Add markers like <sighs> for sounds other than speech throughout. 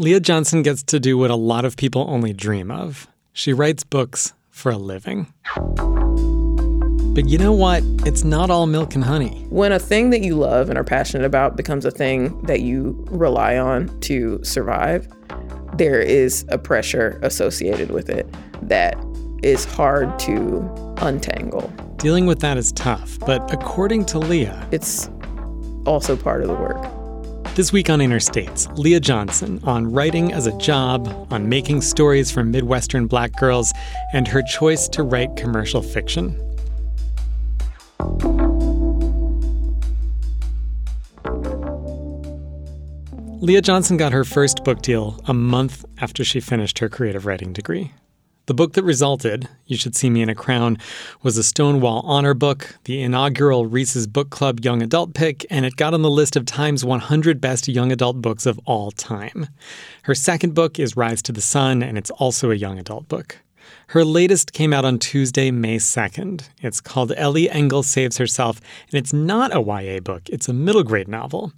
Leah Johnson gets to do what a lot of people only dream of. She writes books for a living. But you know what? It's not all milk and honey. When a thing that you love and are passionate about becomes a thing that you rely on to survive, there is a pressure associated with it that is hard to untangle. Dealing with that is tough, but according to Leah, it's also part of the work. This week on Inner States, Leah Johnson on writing as a job, on making stories from Midwestern black girls, and her choice to write commercial fiction. Leah Johnson got her first book deal a month after she finished her creative writing degree. The book that resulted, You Should See Me in a Crown, was a Stonewall Honor Book, the inaugural Reese's Book Club Young Adult pick, and it got on the list of Time's 100 Best Young Adult Books of All Time. Her second book is Rise to the Sun, and it's also a young adult book. Her latest came out on Tuesday, May 2nd. It's called Ellie Engle Saves Herself, and it's not a YA book, it's a middle grade novel.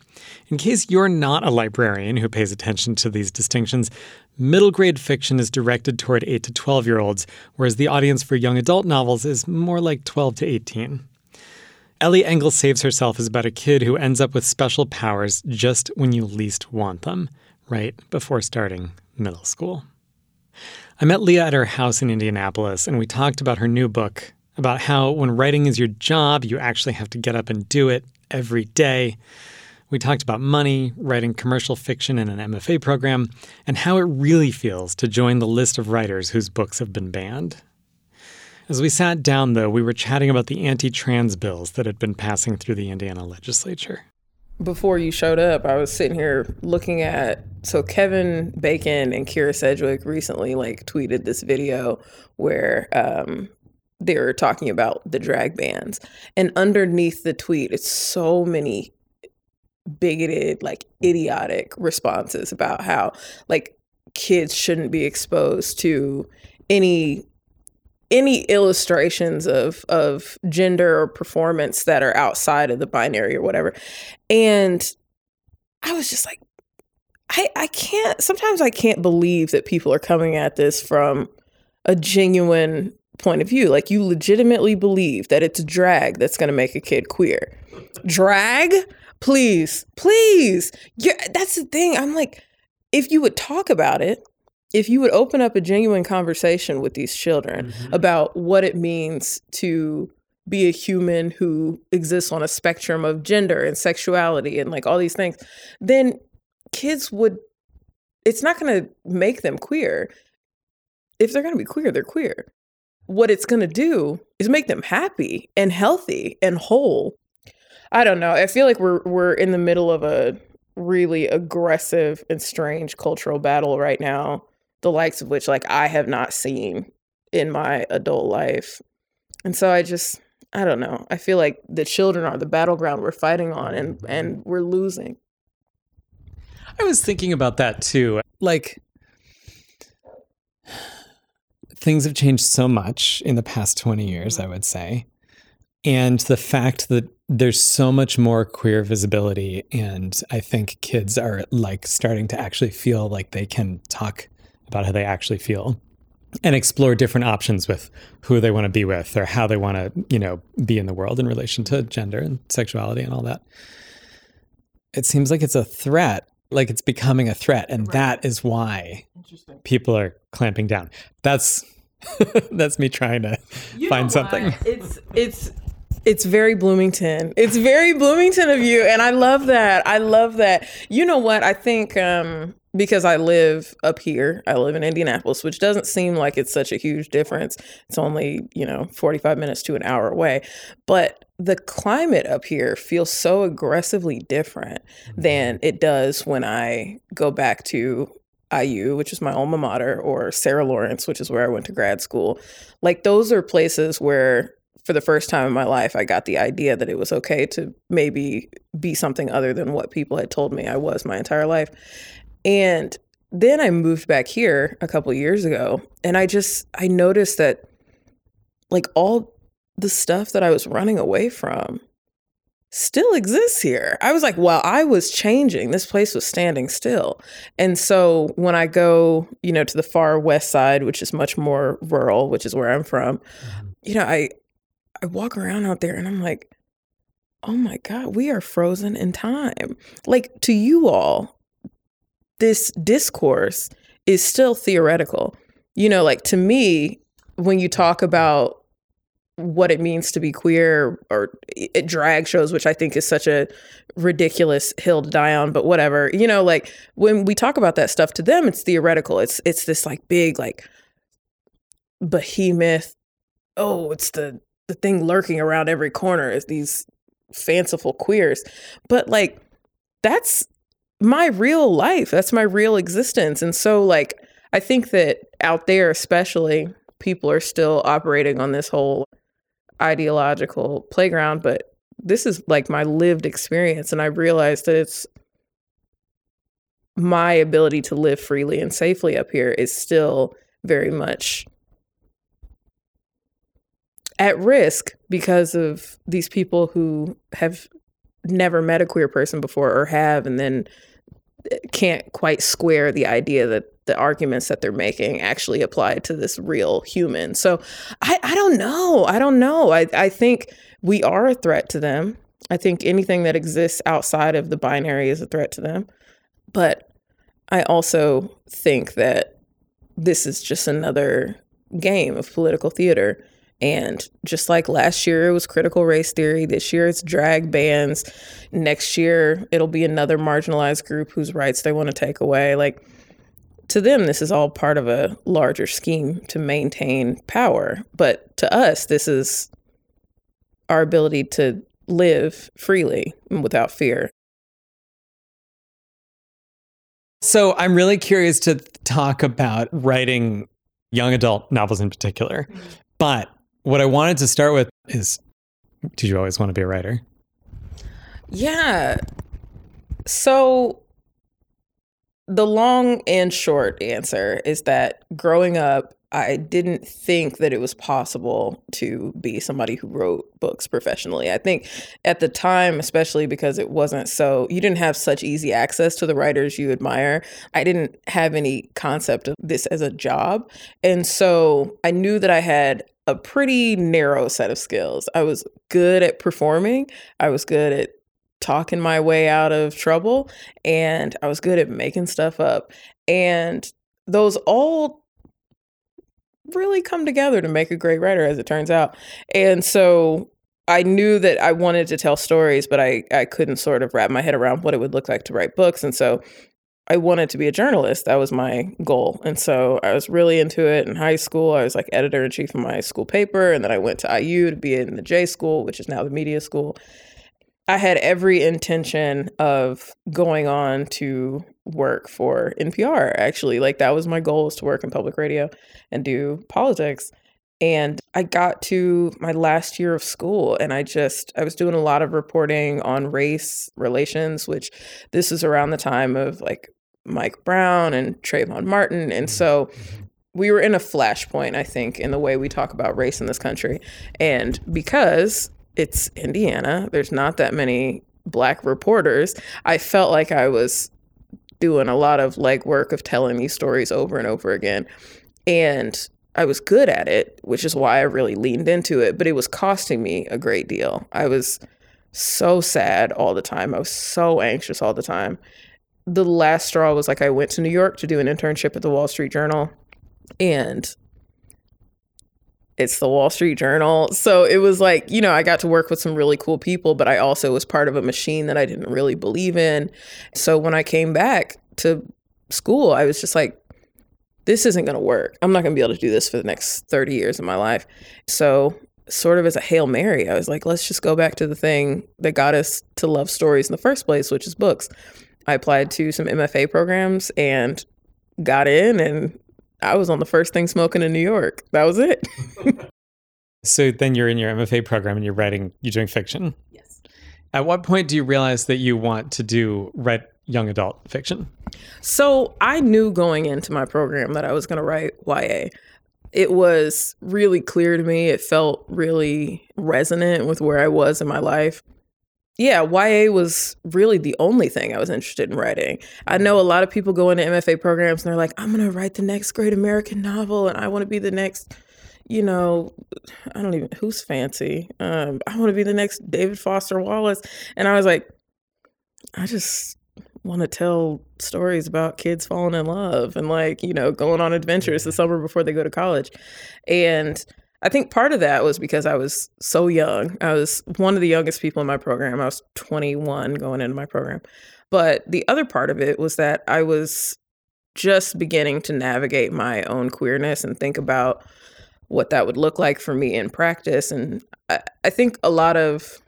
In case you're not a librarian who pays attention to these distinctions, middle grade fiction is directed toward 8 to 12 year olds, whereas the audience for young adult novels is more like 12 to 18. Ellie Engle Saves Herself is about a kid who ends up with special powers just when you least want them, right before starting middle school. I met Leah at her house in Indianapolis, and we talked about her new book, about how when writing is your job, you actually have to get up and do it every day. We talked about money, writing commercial fiction in an MFA program, and how it really feels to join the list of writers whose books have been banned. As we sat down, though, we were chatting about the anti trans bills that had been passing through the Indiana legislature before you showed up, I was sitting here looking at so Kevin Bacon and Kyra Sedgwick recently like tweeted this video where um, they were talking about the drag bans, and underneath the tweet, it's so many bigoted, like idiotic responses about how like kids shouldn't be exposed to any any illustrations of of gender or performance that are outside of the binary or whatever. And I was just like I I can't sometimes I can't believe that people are coming at this from a genuine point of view. Like you legitimately believe that it's drag that's going to make a kid queer. Drag? Please. Please. Yeah, that's the thing. I'm like if you would talk about it if you would open up a genuine conversation with these children mm-hmm. about what it means to be a human who exists on a spectrum of gender and sexuality and like all these things, then kids would, it's not going to make them queer. If they're going to be queer, they're queer. What it's going to do is make them happy and healthy and whole. I don't know. I feel like we're we're in the middle of a really aggressive and strange cultural battle right now the likes of which like I have not seen in my adult life. And so I just I don't know. I feel like the children are the battleground we're fighting on and and we're losing. I was thinking about that too. Like things have changed so much in the past 20 years, I would say. And the fact that there's so much more queer visibility and I think kids are like starting to actually feel like they can talk about how they actually feel and explore different options with who they want to be with or how they want to, you know, be in the world in relation to gender and sexuality and all that. It seems like it's a threat, like it's becoming a threat, and right. that is why people are clamping down. That's <laughs> that's me trying to you find something. It's it's it's very Bloomington. It's very Bloomington of you, and I love that. I love that. You know what? I think um, because I live up here, I live in Indianapolis, which doesn't seem like it's such a huge difference. It's only, you know, 45 minutes to an hour away. But the climate up here feels so aggressively different than mm-hmm. it does when I go back to IU, which is my alma mater, or Sarah Lawrence, which is where I went to grad school. Like, those are places where for the first time in my life, I got the idea that it was okay to maybe be something other than what people had told me I was my entire life. And then I moved back here a couple years ago and I just I noticed that like all the stuff that I was running away from still exists here. I was like, while I was changing, this place was standing still. And so when I go, you know, to the far west side, which is much more rural, which is where I'm from, mm-hmm. you know, I I walk around out there and I'm like, oh my God, we are frozen in time. Like to you all, this discourse is still theoretical. You know, like to me, when you talk about what it means to be queer or it drag shows, which I think is such a ridiculous hill to die on, but whatever. You know, like when we talk about that stuff to them, it's theoretical. It's it's this like big like behemoth. Oh, it's the the thing lurking around every corner is these fanciful queers. But like that's my real life. That's my real existence. And so like I think that out there especially people are still operating on this whole ideological playground, but this is like my lived experience. And I realized that it's my ability to live freely and safely up here is still very much at risk because of these people who have never met a queer person before or have and then eh, can't quite square the idea that the arguments that they're making actually apply to this real human. So I, I don't know. I don't know. I, I think we are a threat to them. I think anything that exists outside of the binary is a threat to them. But I also think that this is just another game of political theater. And just like last year, it was critical race theory. This year, it's drag bans. Next year, it'll be another marginalized group whose rights they want to take away. Like, to them, this is all part of a larger scheme to maintain power. But to us, this is our ability to live freely and without fear. So I'm really curious to talk about writing young adult novels in particular. Mm-hmm. But what I wanted to start with is did you always want to be a writer? Yeah. So the long and short answer is that growing up, I didn't think that it was possible to be somebody who wrote books professionally. I think at the time, especially because it wasn't so, you didn't have such easy access to the writers you admire. I didn't have any concept of this as a job. And so I knew that I had a pretty narrow set of skills. I was good at performing, I was good at talking my way out of trouble and I was good at making stuff up. And those all really come together to make a great writer, as it turns out. And so I knew that I wanted to tell stories, but I, I couldn't sort of wrap my head around what it would look like to write books. And so I wanted to be a journalist. That was my goal. And so I was really into it in high school. I was like editor in chief of my school paper. And then I went to IU to be in the J school, which is now the media school. I had every intention of going on to work for NPR, actually. Like, that was my goal was to work in public radio and do politics. And I got to my last year of school and I just, I was doing a lot of reporting on race relations, which this is around the time of like Mike Brown and Trayvon Martin. And mm-hmm. so we were in a flashpoint, I think, in the way we talk about race in this country. And because it's Indiana. There's not that many black reporters. I felt like I was doing a lot of legwork of telling these stories over and over again. And I was good at it, which is why I really leaned into it, but it was costing me a great deal. I was so sad all the time. I was so anxious all the time. The last straw was like I went to New York to do an internship at the Wall Street Journal and it's the Wall Street Journal. So it was like, you know, I got to work with some really cool people, but I also was part of a machine that I didn't really believe in. So when I came back to school, I was just like, this isn't going to work. I'm not going to be able to do this for the next 30 years of my life. So, sort of as a Hail Mary, I was like, let's just go back to the thing that got us to love stories in the first place, which is books. I applied to some MFA programs and got in and I was on the first thing smoking in New York. That was it. <laughs> so then you're in your MFA program and you're writing, you're doing fiction. Yes. At what point do you realize that you want to do write young adult fiction? So I knew going into my program that I was going to write YA. It was really clear to me. It felt really resonant with where I was in my life. Yeah, YA was really the only thing I was interested in writing. I know a lot of people go into MFA programs and they're like, I'm going to write the next great American novel and I want to be the next, you know, I don't even, who's fancy? Um, I want to be the next David Foster Wallace. And I was like, I just want to tell stories about kids falling in love and like, you know, going on adventures the summer before they go to college. And I think part of that was because I was so young. I was one of the youngest people in my program. I was 21 going into my program. But the other part of it was that I was just beginning to navigate my own queerness and think about what that would look like for me in practice. And I, I think a lot of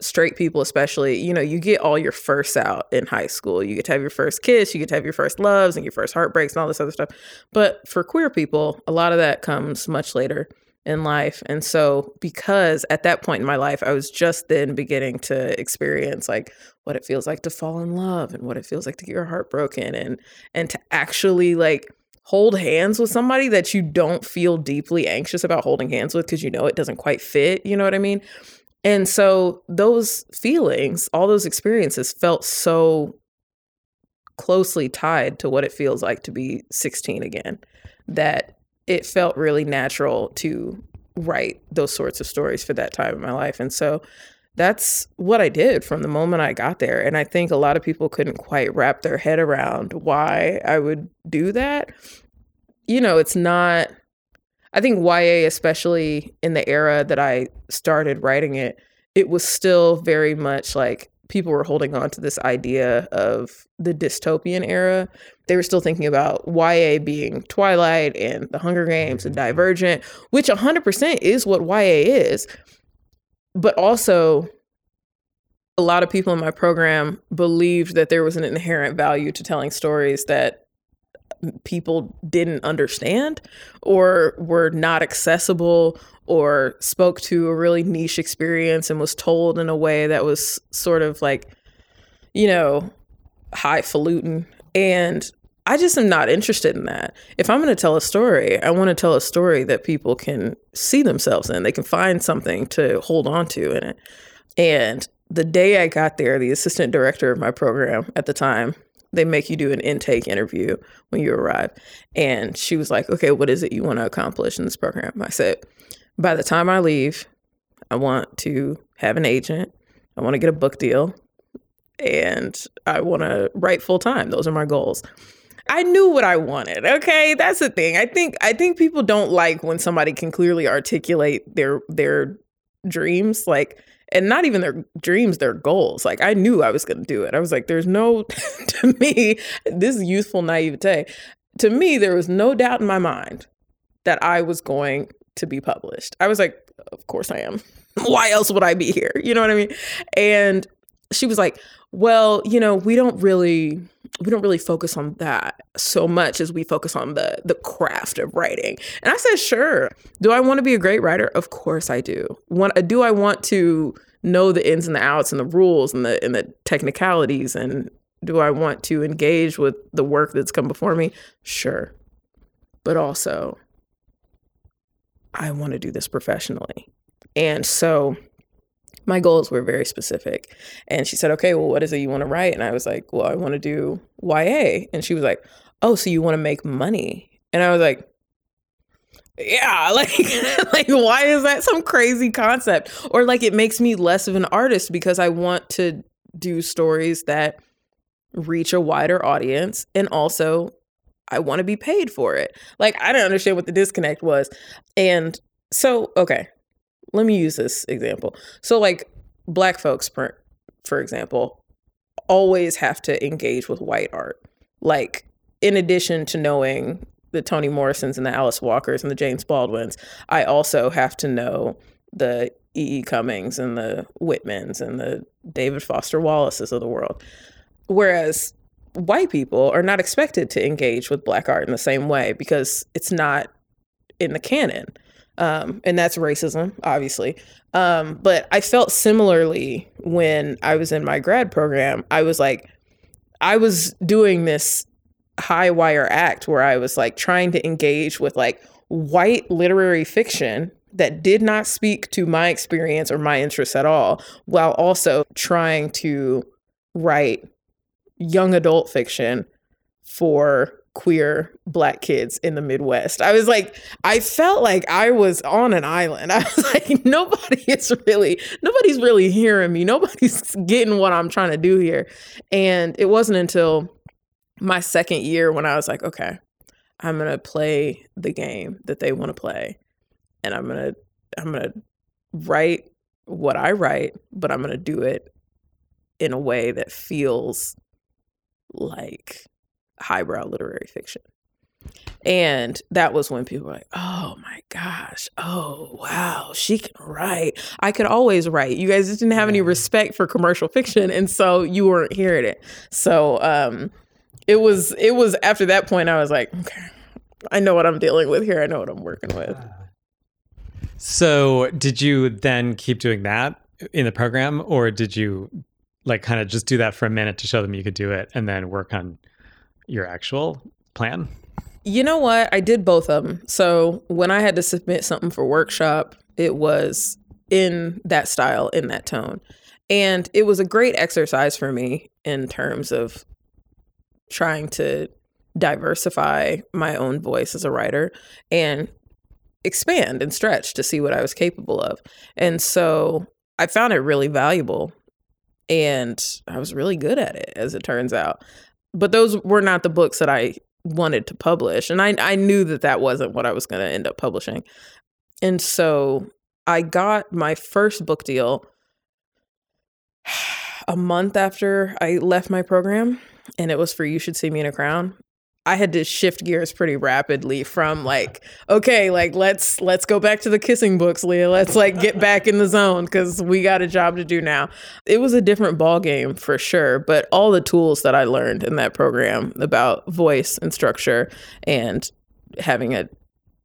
straight people especially you know you get all your firsts out in high school you get to have your first kiss you get to have your first loves and your first heartbreaks and all this other stuff but for queer people a lot of that comes much later in life. And so, because at that point in my life, I was just then beginning to experience like what it feels like to fall in love and what it feels like to get your heart broken and and to actually like hold hands with somebody that you don't feel deeply anxious about holding hands with because you know it doesn't quite fit, you know what I mean? And so those feelings, all those experiences felt so closely tied to what it feels like to be 16 again that it felt really natural to write those sorts of stories for that time in my life. And so that's what I did from the moment I got there. And I think a lot of people couldn't quite wrap their head around why I would do that. You know, it's not, I think YA, especially in the era that I started writing it, it was still very much like people were holding on to this idea of the dystopian era. They were still thinking about YA being Twilight and The Hunger Games and mm-hmm. Divergent, which 100% is what YA is. But also, a lot of people in my program believed that there was an inherent value to telling stories that people didn't understand or were not accessible or spoke to a really niche experience and was told in a way that was sort of like, you know, highfalutin. And I just am not interested in that. If I'm going to tell a story, I want to tell a story that people can see themselves in. They can find something to hold on to in it. And the day I got there, the assistant director of my program at the time, they make you do an intake interview when you arrive. And she was like, okay, what is it you want to accomplish in this program? I said, by the time I leave, I want to have an agent. I want to get a book deal and I want to write full time. Those are my goals. I knew what I wanted. Okay, that's the thing. I think I think people don't like when somebody can clearly articulate their their dreams like and not even their dreams, their goals. Like I knew I was going to do it. I was like there's no <laughs> to me this youthful naivete. To me there was no doubt in my mind that I was going to be published. I was like, of course I am. <laughs> Why else would I be here? You know what I mean? And she was like, well, you know, we don't really we don't really focus on that so much as we focus on the the craft of writing. And I said, sure. Do I want to be a great writer? Of course I do. Want do I want to know the ins and the outs and the rules and the and the technicalities and do I want to engage with the work that's come before me? Sure. But also I want to do this professionally. And so my goals were very specific. And she said, okay, well, what is it you want to write? And I was like, well, I want to do YA. And she was like, oh, so you want to make money? And I was like, yeah, <laughs> like, <laughs> like, why is that some crazy concept? Or like, it makes me less of an artist because I want to do stories that reach a wider audience and also I want to be paid for it. Like I don't understand what the disconnect was. And so, okay, let me use this example. So like black folks for, for example always have to engage with white art. Like in addition to knowing the Toni Morrisons and the Alice Walkers and the James Baldwins, I also have to know the E. E. Cummings and the Whitmans and the David Foster Wallaces of the world. Whereas white people are not expected to engage with black art in the same way because it's not in the canon. Um, and that's racism, obviously. Um, but I felt similarly when I was in my grad program. I was like, I was doing this high wire act where I was like trying to engage with like white literary fiction that did not speak to my experience or my interests at all, while also trying to write young adult fiction for queer black kids in the Midwest. I was like, I felt like I was on an island. <laughs> I was like, nobody is really, nobody's really hearing me. Nobody's getting what I'm trying to do here. And it wasn't until my second year when I was like, okay, I'm gonna play the game that they want to play. And I'm gonna I'm gonna write what I write, but I'm gonna do it in a way that feels like highbrow literary fiction. And that was when people were like, oh my gosh, oh wow, she can write. I could always write. You guys just didn't have any respect for commercial fiction. And so you weren't hearing it. So um it was it was after that point I was like, okay, I know what I'm dealing with here. I know what I'm working with. So did you then keep doing that in the program or did you like kind of just do that for a minute to show them you could do it and then work on your actual plan? You know what? I did both of them. So when I had to submit something for workshop, it was in that style, in that tone. And it was a great exercise for me in terms of trying to diversify my own voice as a writer and expand and stretch to see what I was capable of. And so I found it really valuable and I was really good at it as it turns out but those were not the books that I wanted to publish. And I, I knew that that wasn't what I was going to end up publishing. And so I got my first book deal <sighs> a month after I left my program, and it was for You Should See Me in a Crown. I had to shift gears pretty rapidly from like, okay, like let's let's go back to the kissing books, Leah. Let's like get back in the zone because we got a job to do now. It was a different ball game for sure, but all the tools that I learned in that program about voice and structure and having a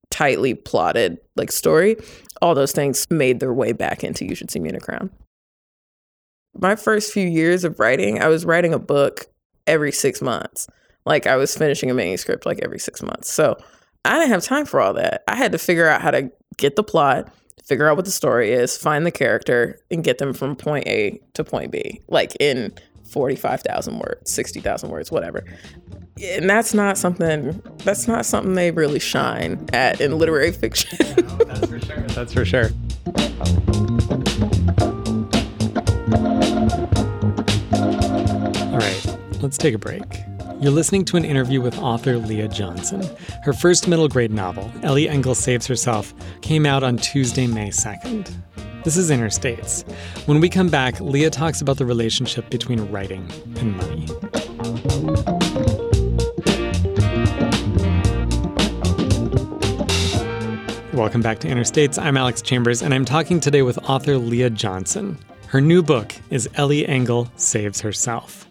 tightly plotted like story, all those things made their way back into You Should See Me in a Crown. My first few years of writing, I was writing a book every six months like I was finishing a manuscript like every six months. So I didn't have time for all that. I had to figure out how to get the plot, figure out what the story is, find the character, and get them from point A to point B, like in 45,000 words, 60,000 words, whatever. And that's not something that's not something they really shine at in literary <laughs> fiction. no, that's for sure. That's for sure. All right, let's take a break. You're listening to an interview with author Leah Johnson. Her first middle grade novel, Ellie Engle Saves Herself, came out on Tuesday, May 2nd. This is Inner States. When we come back, Leah talks about the relationship between writing and money. Welcome back to Inner States. I'm Alex Chambers, and I'm talking today with author Leah Johnson. Her new book is Ellie Engle Saves Herself.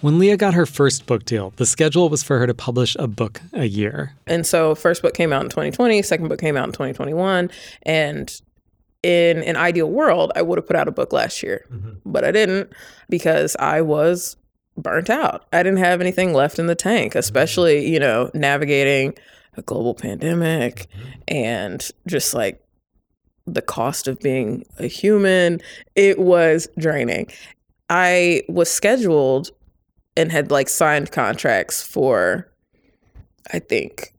When Leah got her first book deal, the schedule was for her to publish a book a year. And so, first book came out in 2020, second book came out in 2021, and in an ideal world, I would have put out a book last year, mm-hmm. but I didn't because I was burnt out. I didn't have anything left in the tank, especially, you know, navigating a global pandemic mm-hmm. and just like the cost of being a human. It was draining. I was scheduled and had like signed contracts for I think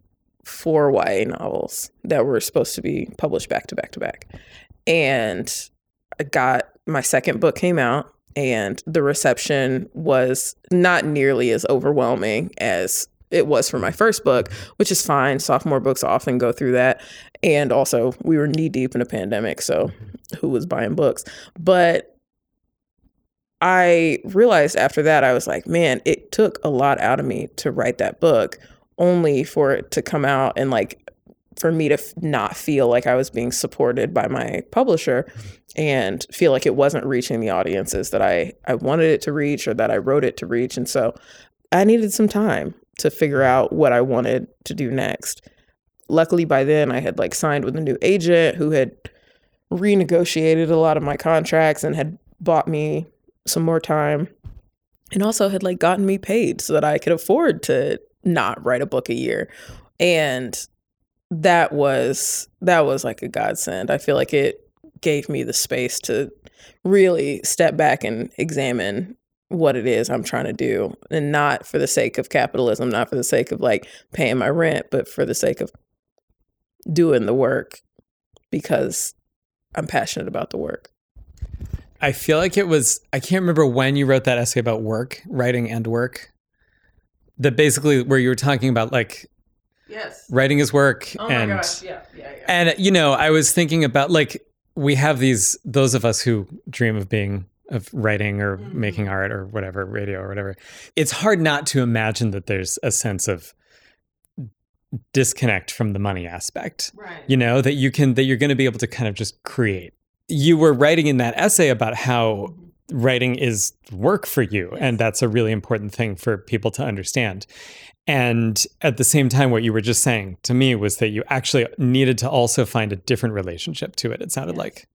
four YA novels that were supposed to be published back to back to back. And I got my second book came out and the reception was not nearly as overwhelming as it was for my first book, which is fine. Sophomore books often go through that. And also, we were knee deep in a pandemic, so who was buying books? But I realized after that, I was like, man, it took a lot out of me to write that book, only for it to come out and like for me to f- not feel like I was being supported by my publisher mm-hmm. and feel like it wasn't reaching the audiences that I, I wanted it to reach or that I wrote it to reach. And so I needed some time to figure out what I wanted to do next. Luckily, by then, I had like signed with a new agent who had renegotiated a lot of my contracts and had bought me some more time and also had like gotten me paid so that I could afford to not write a book a year. And that was that was like a godsend. I feel like it gave me the space to really step back and examine what it is I'm trying to do and not for the sake of capitalism, not for the sake of like paying my rent, but for the sake of doing the work because I'm passionate about the work. I feel like it was, I can't remember when you wrote that essay about work, writing and work. That basically where you were talking about like Yes. writing is work Oh and my gosh. Yeah. Yeah. Yeah. and you know i was thinking about like we have these those of us who dream of being of writing or Mhm. making art or whatever radio or whatever it's hard not to imagine that there's a sense of disconnect from the money aspect right. you know that you can that you're going to be able to kind of just create you were writing in that essay about how writing is work for you and that's a really important thing for people to understand and at the same time what you were just saying to me was that you actually needed to also find a different relationship to it it sounded Yes. like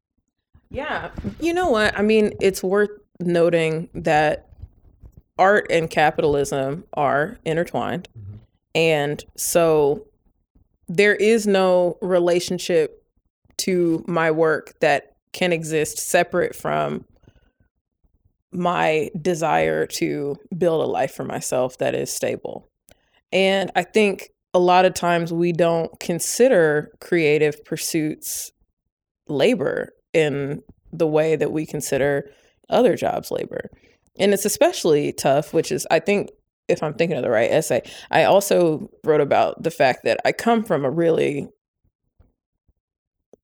Yeah. You know what? I mean, it's worth noting that art and capitalism are intertwined. Mhm. And so there is no relationship to my work that can exist separate from my desire to build a life for myself that is stable. And I think a lot of times we don't consider creative pursuits labor in the way that we consider other jobs labor. And it's especially tough, which is, I think, if I'm thinking of the right essay, I also wrote about the fact that I come from a really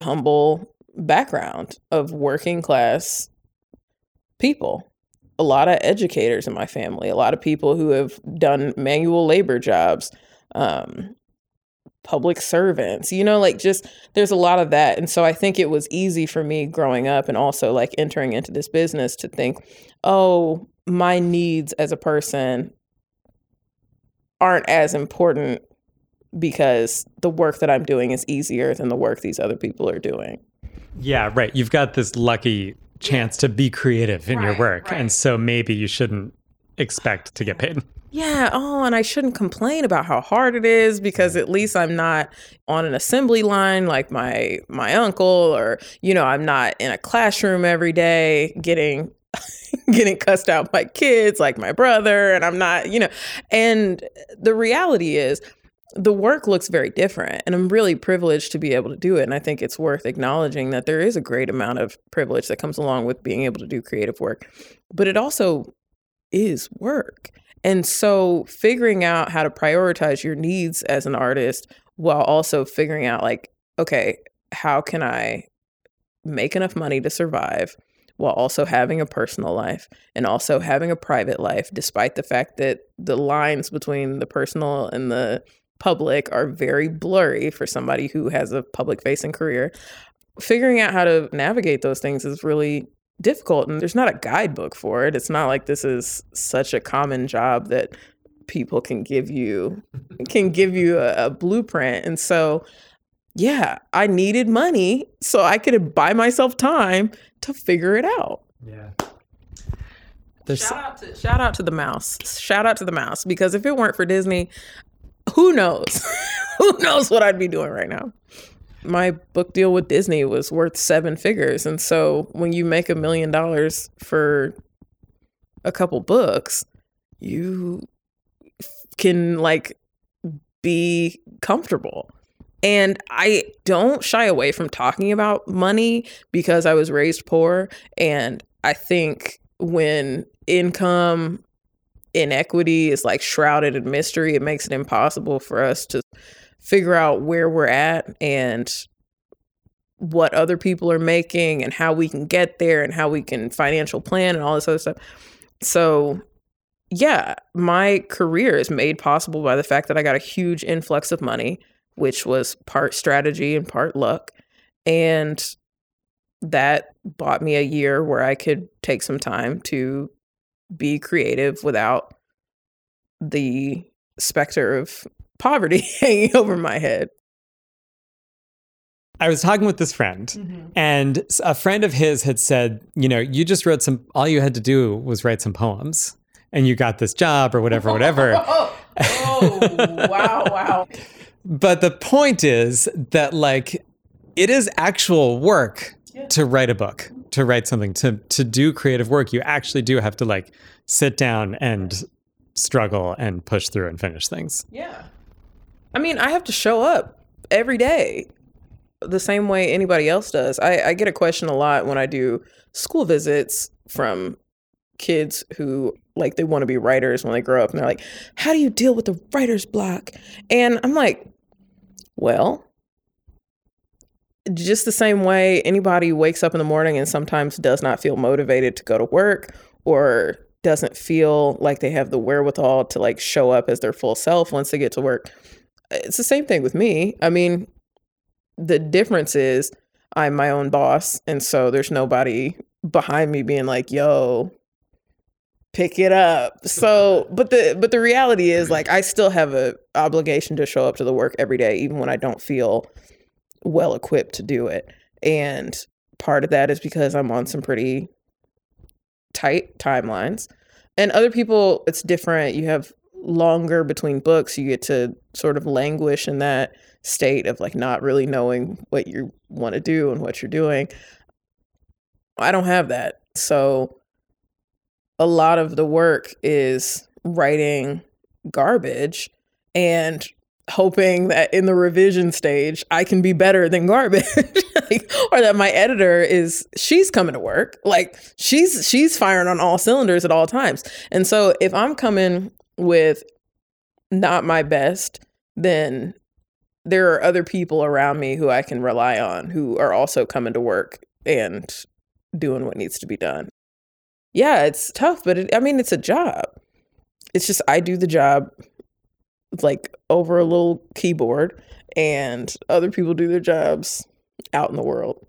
humble background of working class people. A lot of educators in my family, a lot of people who have done manual labor jobs, um, public servants, you know, like just there's a lot of that. And so I think it was easy for me growing up and also like entering into this business to think, oh, my needs as a person aren't as important because the work that I'm doing is easier than the work these other people are doing. Yeah right you've got this lucky chance to be creative in your work right. and so maybe you shouldn't expect to get paid Yeah. Oh, and I shouldn't complain about how hard it is because at least I'm not on an assembly line like my my uncle, or you know, I'm not in a classroom every day getting <laughs> getting cussed out by kids like my brother, and I'm not, you know. And the reality is, the work looks very different, and I'm really privileged to be able to do it. And I think it's worth acknowledging that there is a great amount of privilege that comes along with being able to do creative work, but it also is work. And so figuring out how to prioritize your needs as an artist while also figuring out like okay, how can I make enough money to survive while also having a personal life and also having a private life despite the fact that the lines between the personal and the public are very blurry for somebody who has a public facing career. Figuring out how to navigate those things is really difficult and there's not a guidebook for it. It's not like this is such a common job that people can give you can give you a, a blueprint. And so yeah, I needed money so I could buy myself time to figure it out. yeah there's Shout out to shout out to the mouse. Shout out to the mouse because if it weren't for Disney, who knows? <laughs> who knows what I'd be doing right now? My book deal with Disney was worth seven figures, and so when you make a million dollars for a couple books, you can like be comfortable. And I don't shy away from talking about money because I was raised poor. And I think when income inequity is like shrouded in mystery, it makes it impossible for us to figure out where we're at and what other people are making and how we can get there and how we can financial plan and all this other stuff. So, yeah, my career is made possible by the fact that I got a huge influx of money, which was part strategy and part luck. And that bought me a year where I could take some time to be creative without the specter of poverty <laughs> hanging over my head. I was talking with this friend, mm-hmm. and a friend of his had said, you know, you just wrote some, all you had to do was write some poems, and you got this job or whatever, whatever. Oh, <laughs> oh, wow, wow. <laughs> But the point is that like it is actual work to write a book, to write something, to to do creative work. You actually do have to like sit down and struggle and push through and finish things. Yeah. I mean, I have to show up every day the same way anybody else does. I, I get a question a lot when I do school visits from kids who like they want to be writers when they grow up and they're like, How do you deal with the writer's block? And I'm like, Well, just the same way anybody wakes up in the morning and sometimes does not feel motivated to go to work or doesn't feel like they have the wherewithal to like show up as their full self once they get to work. It's the same thing with me. I mean, the difference is I'm my own boss and so there's nobody behind me being like, "Yo, pick it up." So, <laughs> but the but the reality is like I still have a obligation to show up to the work every day even when I don't feel well equipped to do it. And part of that is because I'm on some pretty tight timelines. And other people, it's different. You have longer between books. You get to sort of languish in that state of like not really knowing what you want to do and what you're doing. I don't have that. So a lot of the work is writing garbage and hoping that in the revision stage I can be better than garbage. <laughs> Like, or that my editor is she's coming to work. Like she's she's firing on all cylinders at all times. And so if I'm coming with not my best then there are other people around me who I can rely on who are also coming to work and doing what needs to be done. Yeah it's tough but it, I mean it's a job. It's just I do the job like over a little keyboard and other people do their jobs out in the world.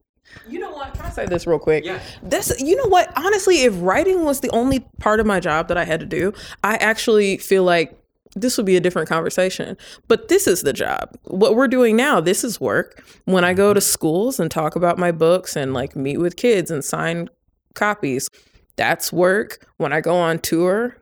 You know what? Can I say this real quick? Yeah. This, you know what? Honestly, if writing was the only part of my job that I had to do, I actually feel like this would be a different conversation. But this is the job. What we're doing now, this is work. When I go to schools and talk about my books and like meet with kids and sign copies, that's work. When I go on tour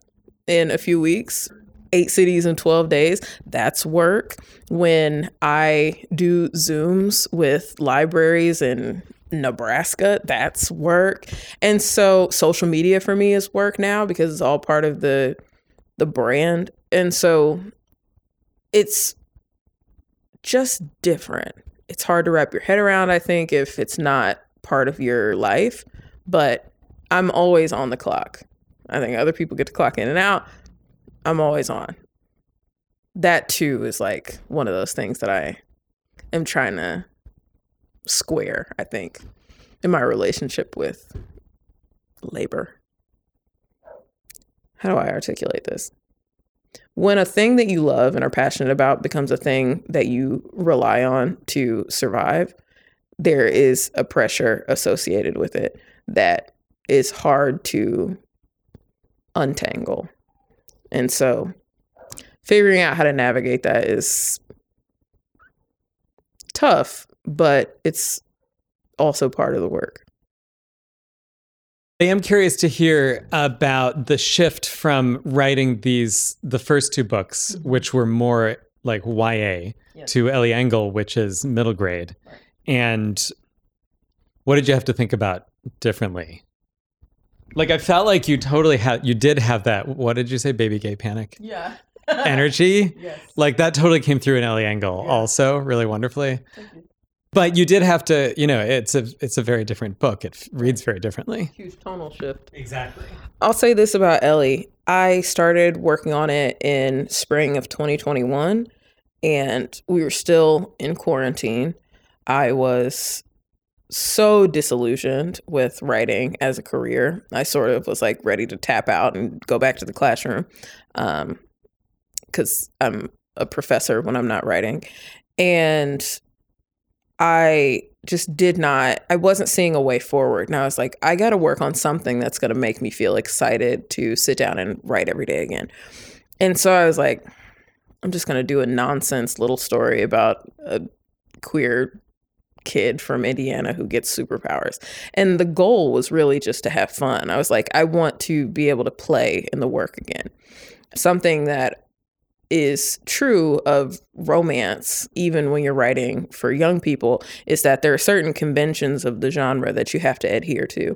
in a few weeks, eight cities in 12 days. That's work. When I do Zooms with libraries in Nebraska, that's work. And so social media for me is work now because it's all part of the the brand. And so it's just different. It's hard to wrap your head around, I think, if it's not part of your life. But I'm always on the clock. I think other people get to clock in and out. I'm always on. That too is like one of those things that I am trying to square, I think, in my relationship with labor. How do I articulate this? When a thing that you love and are passionate about becomes a thing that you rely on to survive, there is a pressure associated with it that is hard to untangle. And so figuring out how to navigate that is tough, but it's also part of the work. I am curious to hear about the shift from writing these the first two books, mm-hmm. which were more like YA, yes. to Ellie Engle, which is middle grade. Right. And what did you have to think about differently? Like I felt like you totally had you did have that what did you say baby gay panic? Yeah. energy. <laughs> Yes. Like that totally came through in Ellie Engle yeah. also really wonderfully. You. But you did have to, you know, it's a it's a very different book. It reads very differently. Huge tonal shift. Exactly. I'll say this about Ellie. I started working on it in spring of 2021 and we were still in quarantine. I was so disillusioned with writing as a career. I sort of was like ready to tap out and go back to the classroom because um, I'm a professor when I'm not writing. And I just did not, I wasn't seeing a way forward. And I was like, I got to work on something that's going to make me feel excited to sit down and write every day again. And so I was like, I'm just going to do a nonsense little story about a queer kid from Indiana who gets superpowers. And the goal was really just to have fun. I was like, I want to be able to play in the work again. Something that is true of romance, even when you're writing for young people, is that there are certain conventions of the genre that you have to adhere to.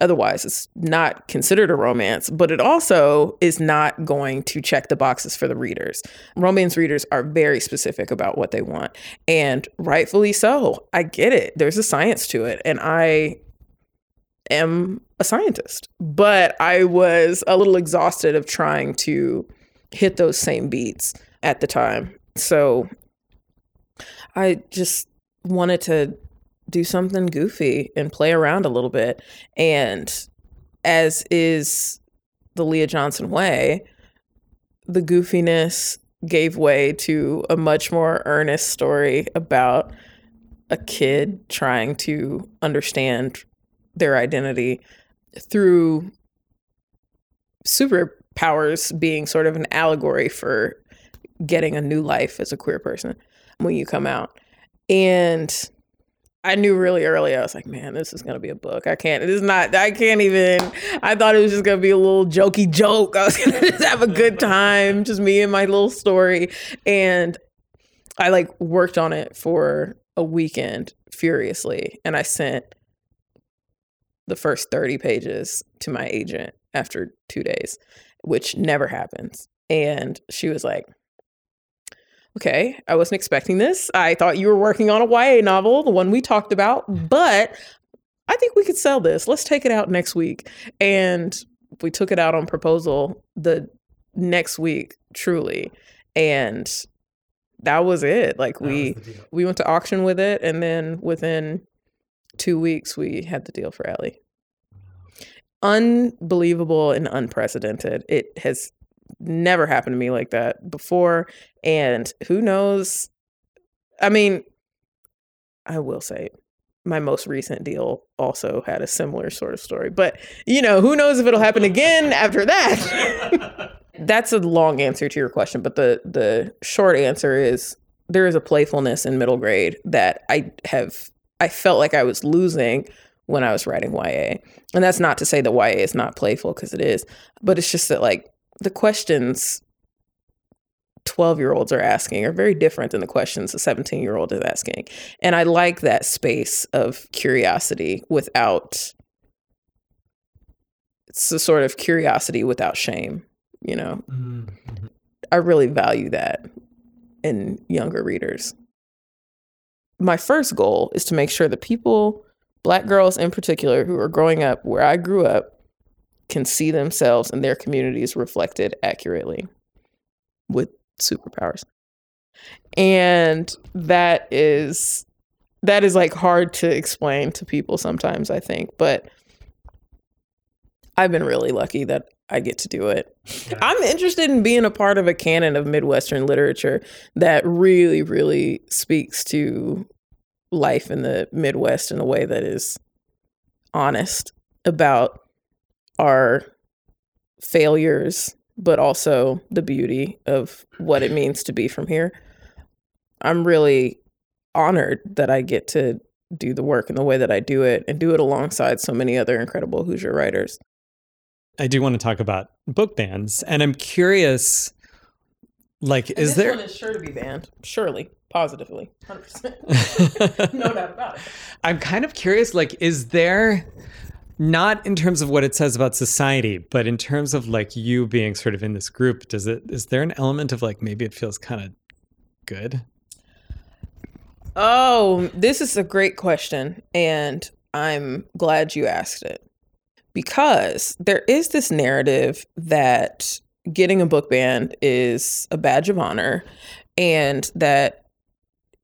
Otherwise, it's not considered a romance, but it also is not going to check the boxes for the readers. Romance readers are very specific about what they want, and rightfully so. I get it. There's a science to it, and I am a scientist, but I was a little exhausted of trying to hit those same beats at the time. So I just wanted to do something goofy and play around a little bit. And as is the Leah Johnson way, the goofiness gave way to a much more earnest story about a kid trying to understand their identity through superpowers being sort of an allegory for getting a new life as a queer person when you come out. And I knew really early, I was like, man, this is gonna be a book. I can't, it is not, I can't even, I thought it was just gonna be a little jokey joke. I was <laughs> gonna just have a good time, just me and my little story. And I like worked on it for a weekend furiously. And I sent the first 30 pages to my agent after two days, which never happens. And she was like, okay, I wasn't expecting this. I thought you were working on a YA novel, the one we talked about, but I think we could sell this. Let's take it out next week. And we took it out on proposal the next week, truly. And that was it. Like we we went to auction with it and then within 2 weeks we had the deal for Ellie. Unbelievable and unprecedented. It has never happened to me like that before. And who knows? I mean, I will say my most recent deal also had a similar sort of story. But, you know, who knows if it'll happen again after that? <laughs> That's a long answer to your question, but the the short answer is there is a playfulness in middle grade that I have I felt like I was losing when I was writing YA. And that's not to say that YA is not playful because it is, but it's just that like the questions 12 year olds are asking are very different than the questions a 17 year old is asking. And I like that space of curiosity without, it's a sort of curiosity without shame, you know? Mm-hmm. I really value that in younger readers. My first goal is to make sure that people, Black girls in particular, who are growing up where I grew up, can see themselves and their communities reflected accurately with superpowers. And that is that is like hard to explain to people sometimes, I think, but I've been really lucky that I get to do it. Yeah. I'm interested in being a part of a canon of Midwestern literature that really, really speaks to life in the Midwest in a way that is honest about our failures, but also the beauty of what it means to be from here. I'm really honored that I get to do the work in the way that I do it and do it alongside so many other incredible Hoosier writers. I do want to talk about book bans, and I'm curious. Like, and is there? One is sure to be banned. Surely, positively, hundred percent, no doubt about it. I'm kind of curious. Like, is there? not in terms of what it says about society, but in terms of like you being sort of in this group, does it is there an element of like maybe it feels kind of good? Oh, this is a great question and I'm glad you asked it. Because there is this narrative that getting a book banned is a badge of honor and that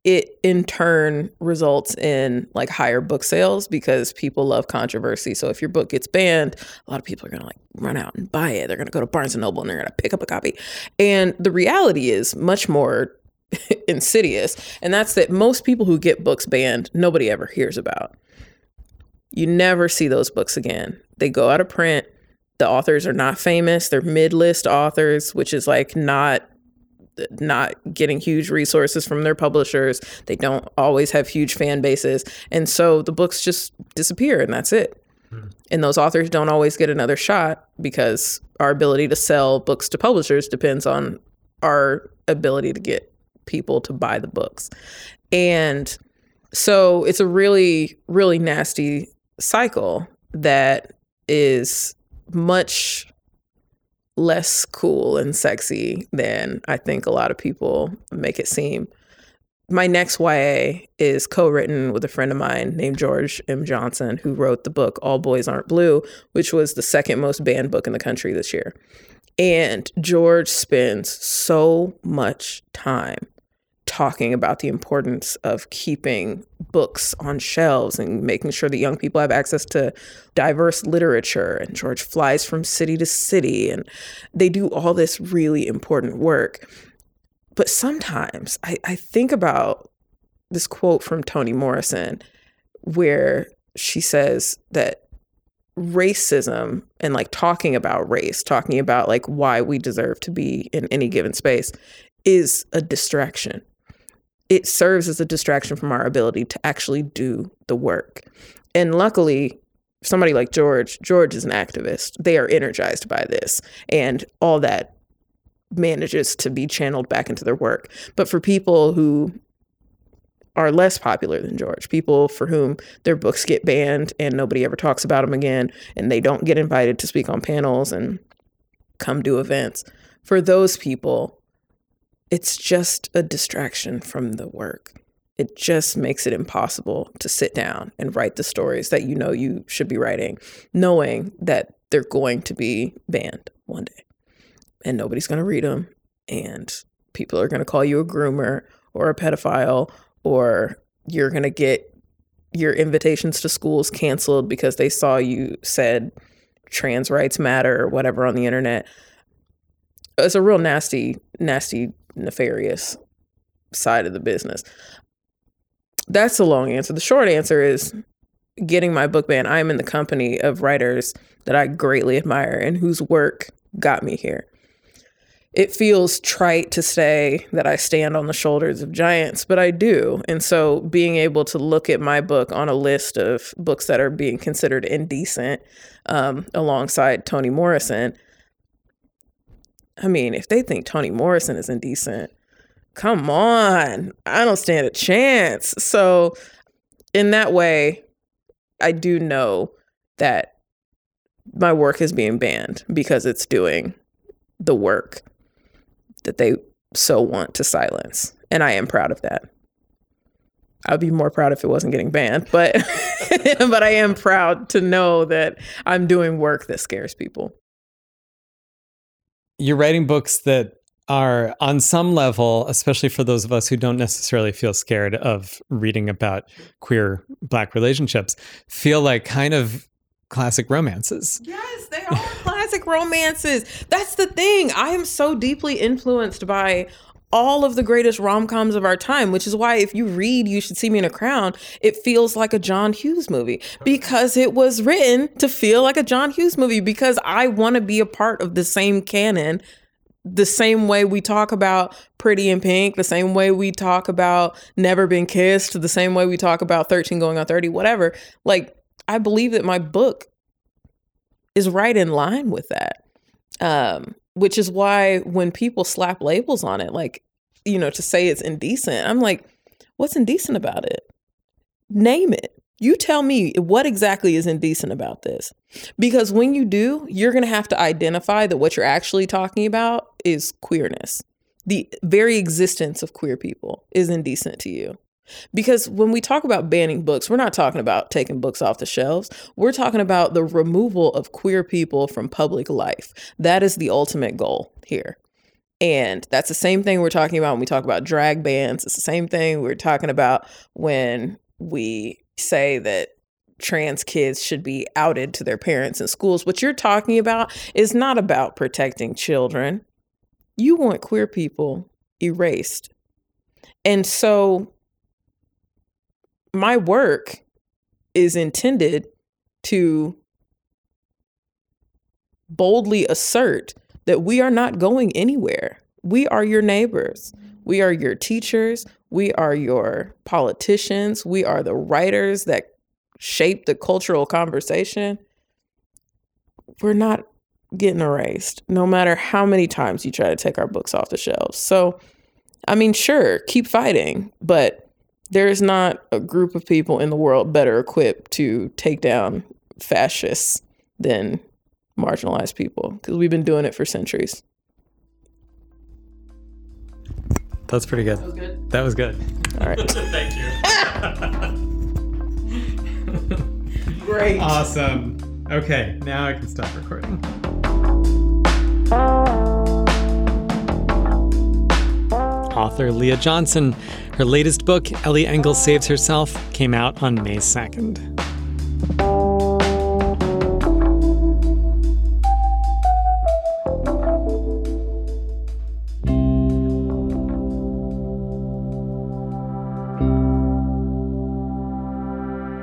it in turn results in like higher book sales because people love controversy. So if your book gets banned, a lot of people are going to like run out and buy it. They're going to go to Barnes and Noble and they're going to pick up a copy. And the reality is much more <laughs> insidious, and that's that most people who get books banned, nobody ever hears about. You never see those books again. They go out of print. The authors are not famous. They're mid-list authors, which is like not not getting huge resources from their publishers. They don't always have huge fan bases. And so the books just disappear and that's it. Hmm. And those authors don't always get another shot because our ability to sell books to publishers depends on our ability to get people to buy the books. And so it's a really, really nasty cycle that is much less cool and sexy than I think a lot of people make it seem. My next YA is co written with a friend of mine named George M. Johnson, who wrote the book All Boys Aren't Blue, which was the second most banned book in the country this year. And George spends so much time talking about the importance of keeping books on shelves and making sure that young people have access to diverse literature. And George flies from city to city and they do all this really important work. But sometimes I, I think about this quote from Toni Morrison where she says that racism and like talking about race, talking about like why we deserve to be in any given space is a distraction it serves as a distraction from our ability to actually do the work. And luckily, somebody like George, George is an activist. They are energized by this and all that manages to be channeled back into their work. But for people who are less popular than George, people for whom their books get banned and nobody ever talks about them again, and they don't get invited to speak on panels and come do events. For those people, it's just a distraction from the work. It just makes it impossible to sit down and write the stories that you know you should be writing, knowing that they're going to be banned one day and nobody's going to read them. And people are going to call you a groomer or a pedophile, or you're going to get your invitations to schools canceled because they saw you said trans rights matter or whatever on the internet. It's a real nasty, nasty nefarious side of the business. That's the long answer. The short answer is getting my book banned. I'm in the company of writers that I greatly admire and whose work got me here. It feels trite to say that I stand on the shoulders of giants, but I do. And so being able to look at my book on a list of books that are being considered indecent um, alongside Toni Morrison I mean, if they think Toni Morrison is indecent, come on. I don't stand a chance. So, in that way, I do know that my work is being banned because it's doing the work that they so want to silence. And I am proud of that. I'd be more proud if it wasn't getting banned, but <laughs> but I am proud to know that I'm doing work that scares people you're writing books that are on some level, especially for those of us who don't necessarily feel scared of reading about queer black relationships, feel like kind of classic romances. Yes, they are classic romances. That's the thing. I am so deeply influenced by all of the greatest rom-coms of our time which is why if you read you should see me in a crown it feels like a john hughes movie because it was written to feel like a john hughes movie because i want to be a part of the same canon the same way we talk about pretty in pink the same way we talk about never been kissed the same way we talk about 13 going on 30 whatever. Like i believe that my book is right in line with that. Um which is why when people slap labels on it, like, you know, to say it's indecent, I'm like, what's indecent about it? Name it. You tell me what exactly is indecent about this. Because when you do, you're going to have to identify that what you're actually talking about is queerness. The very existence of queer people is indecent to you. Because when we talk about banning books, we're not talking about taking books off the shelves. We're talking about the removal of queer people from public life. That is the ultimate goal here. And that's the same thing we're talking about when we talk about drag bans. It's the same thing we're talking about when we say that trans kids should be outed to their parents in schools. What you're talking about is not about protecting children. You want queer people erased. And so my work is intended to boldly assert that we are not going anywhere. We are your neighbors. We are your teachers. We are your politicians. We are the writers that shape the cultural conversation. We're not getting erased, no matter how many times you try to take our books off the shelves. So, I mean, sure, keep fighting, but there is not a group of people in the world better equipped to take down fascists than marginalized people because we've been doing it for centuries. That's pretty good. That was good. That was good. All right. <laughs> Thank you. <laughs> Great. awesome. Okay, now I can stop recording. Author Leah Johnson. Her latest book, Ellie Engle Saves Herself, came out on May 2nd.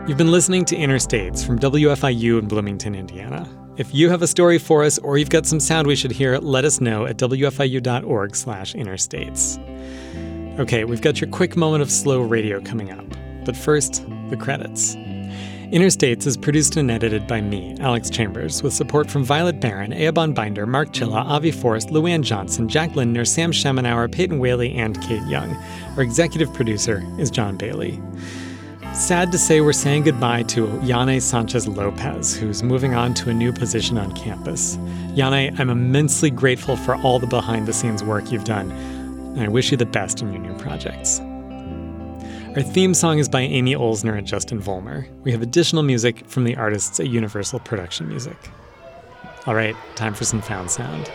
You've been listening to Inner States from WFIU in Bloomington, Indiana. If you have a story for us or you've got some sound we should hear, let us know at wfiu.org/innerstates. Okay, we've got your quick moment of slow radio coming up. But first, the credits. Inner States is produced and edited by me, Alex Chambers, with support from Violet Barron, Eoban Binder, Mark Chilla, Avi Forrest, Luann Johnson, Jack Lindner, Sam Schemenauer, Peyton Whaley, and Kate Young. Our executive producer is John Bailey. Sad to say we're saying goodbye to Yane Sanchez Lopez, who's moving on to a new position on campus. Yane, I'm immensely grateful for all the behind the scenes work you've done, and I wish you the best in your new projects. Our theme song is by Amy Olsner and Justin Vollmer. We have additional music from the artists at Universal Production Music. All right, time for some found sound.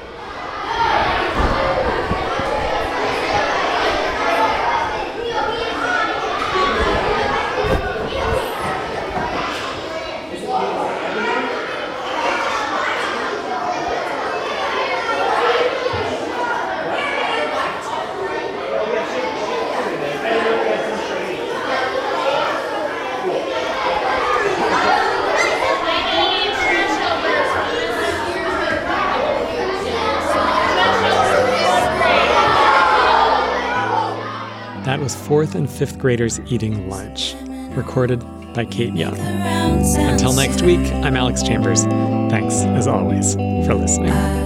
Was fourth and fifth graders eating lunch, recorded by Kate Young. Until next week, I'm Alex Chambers. Thanks, as always, for listening.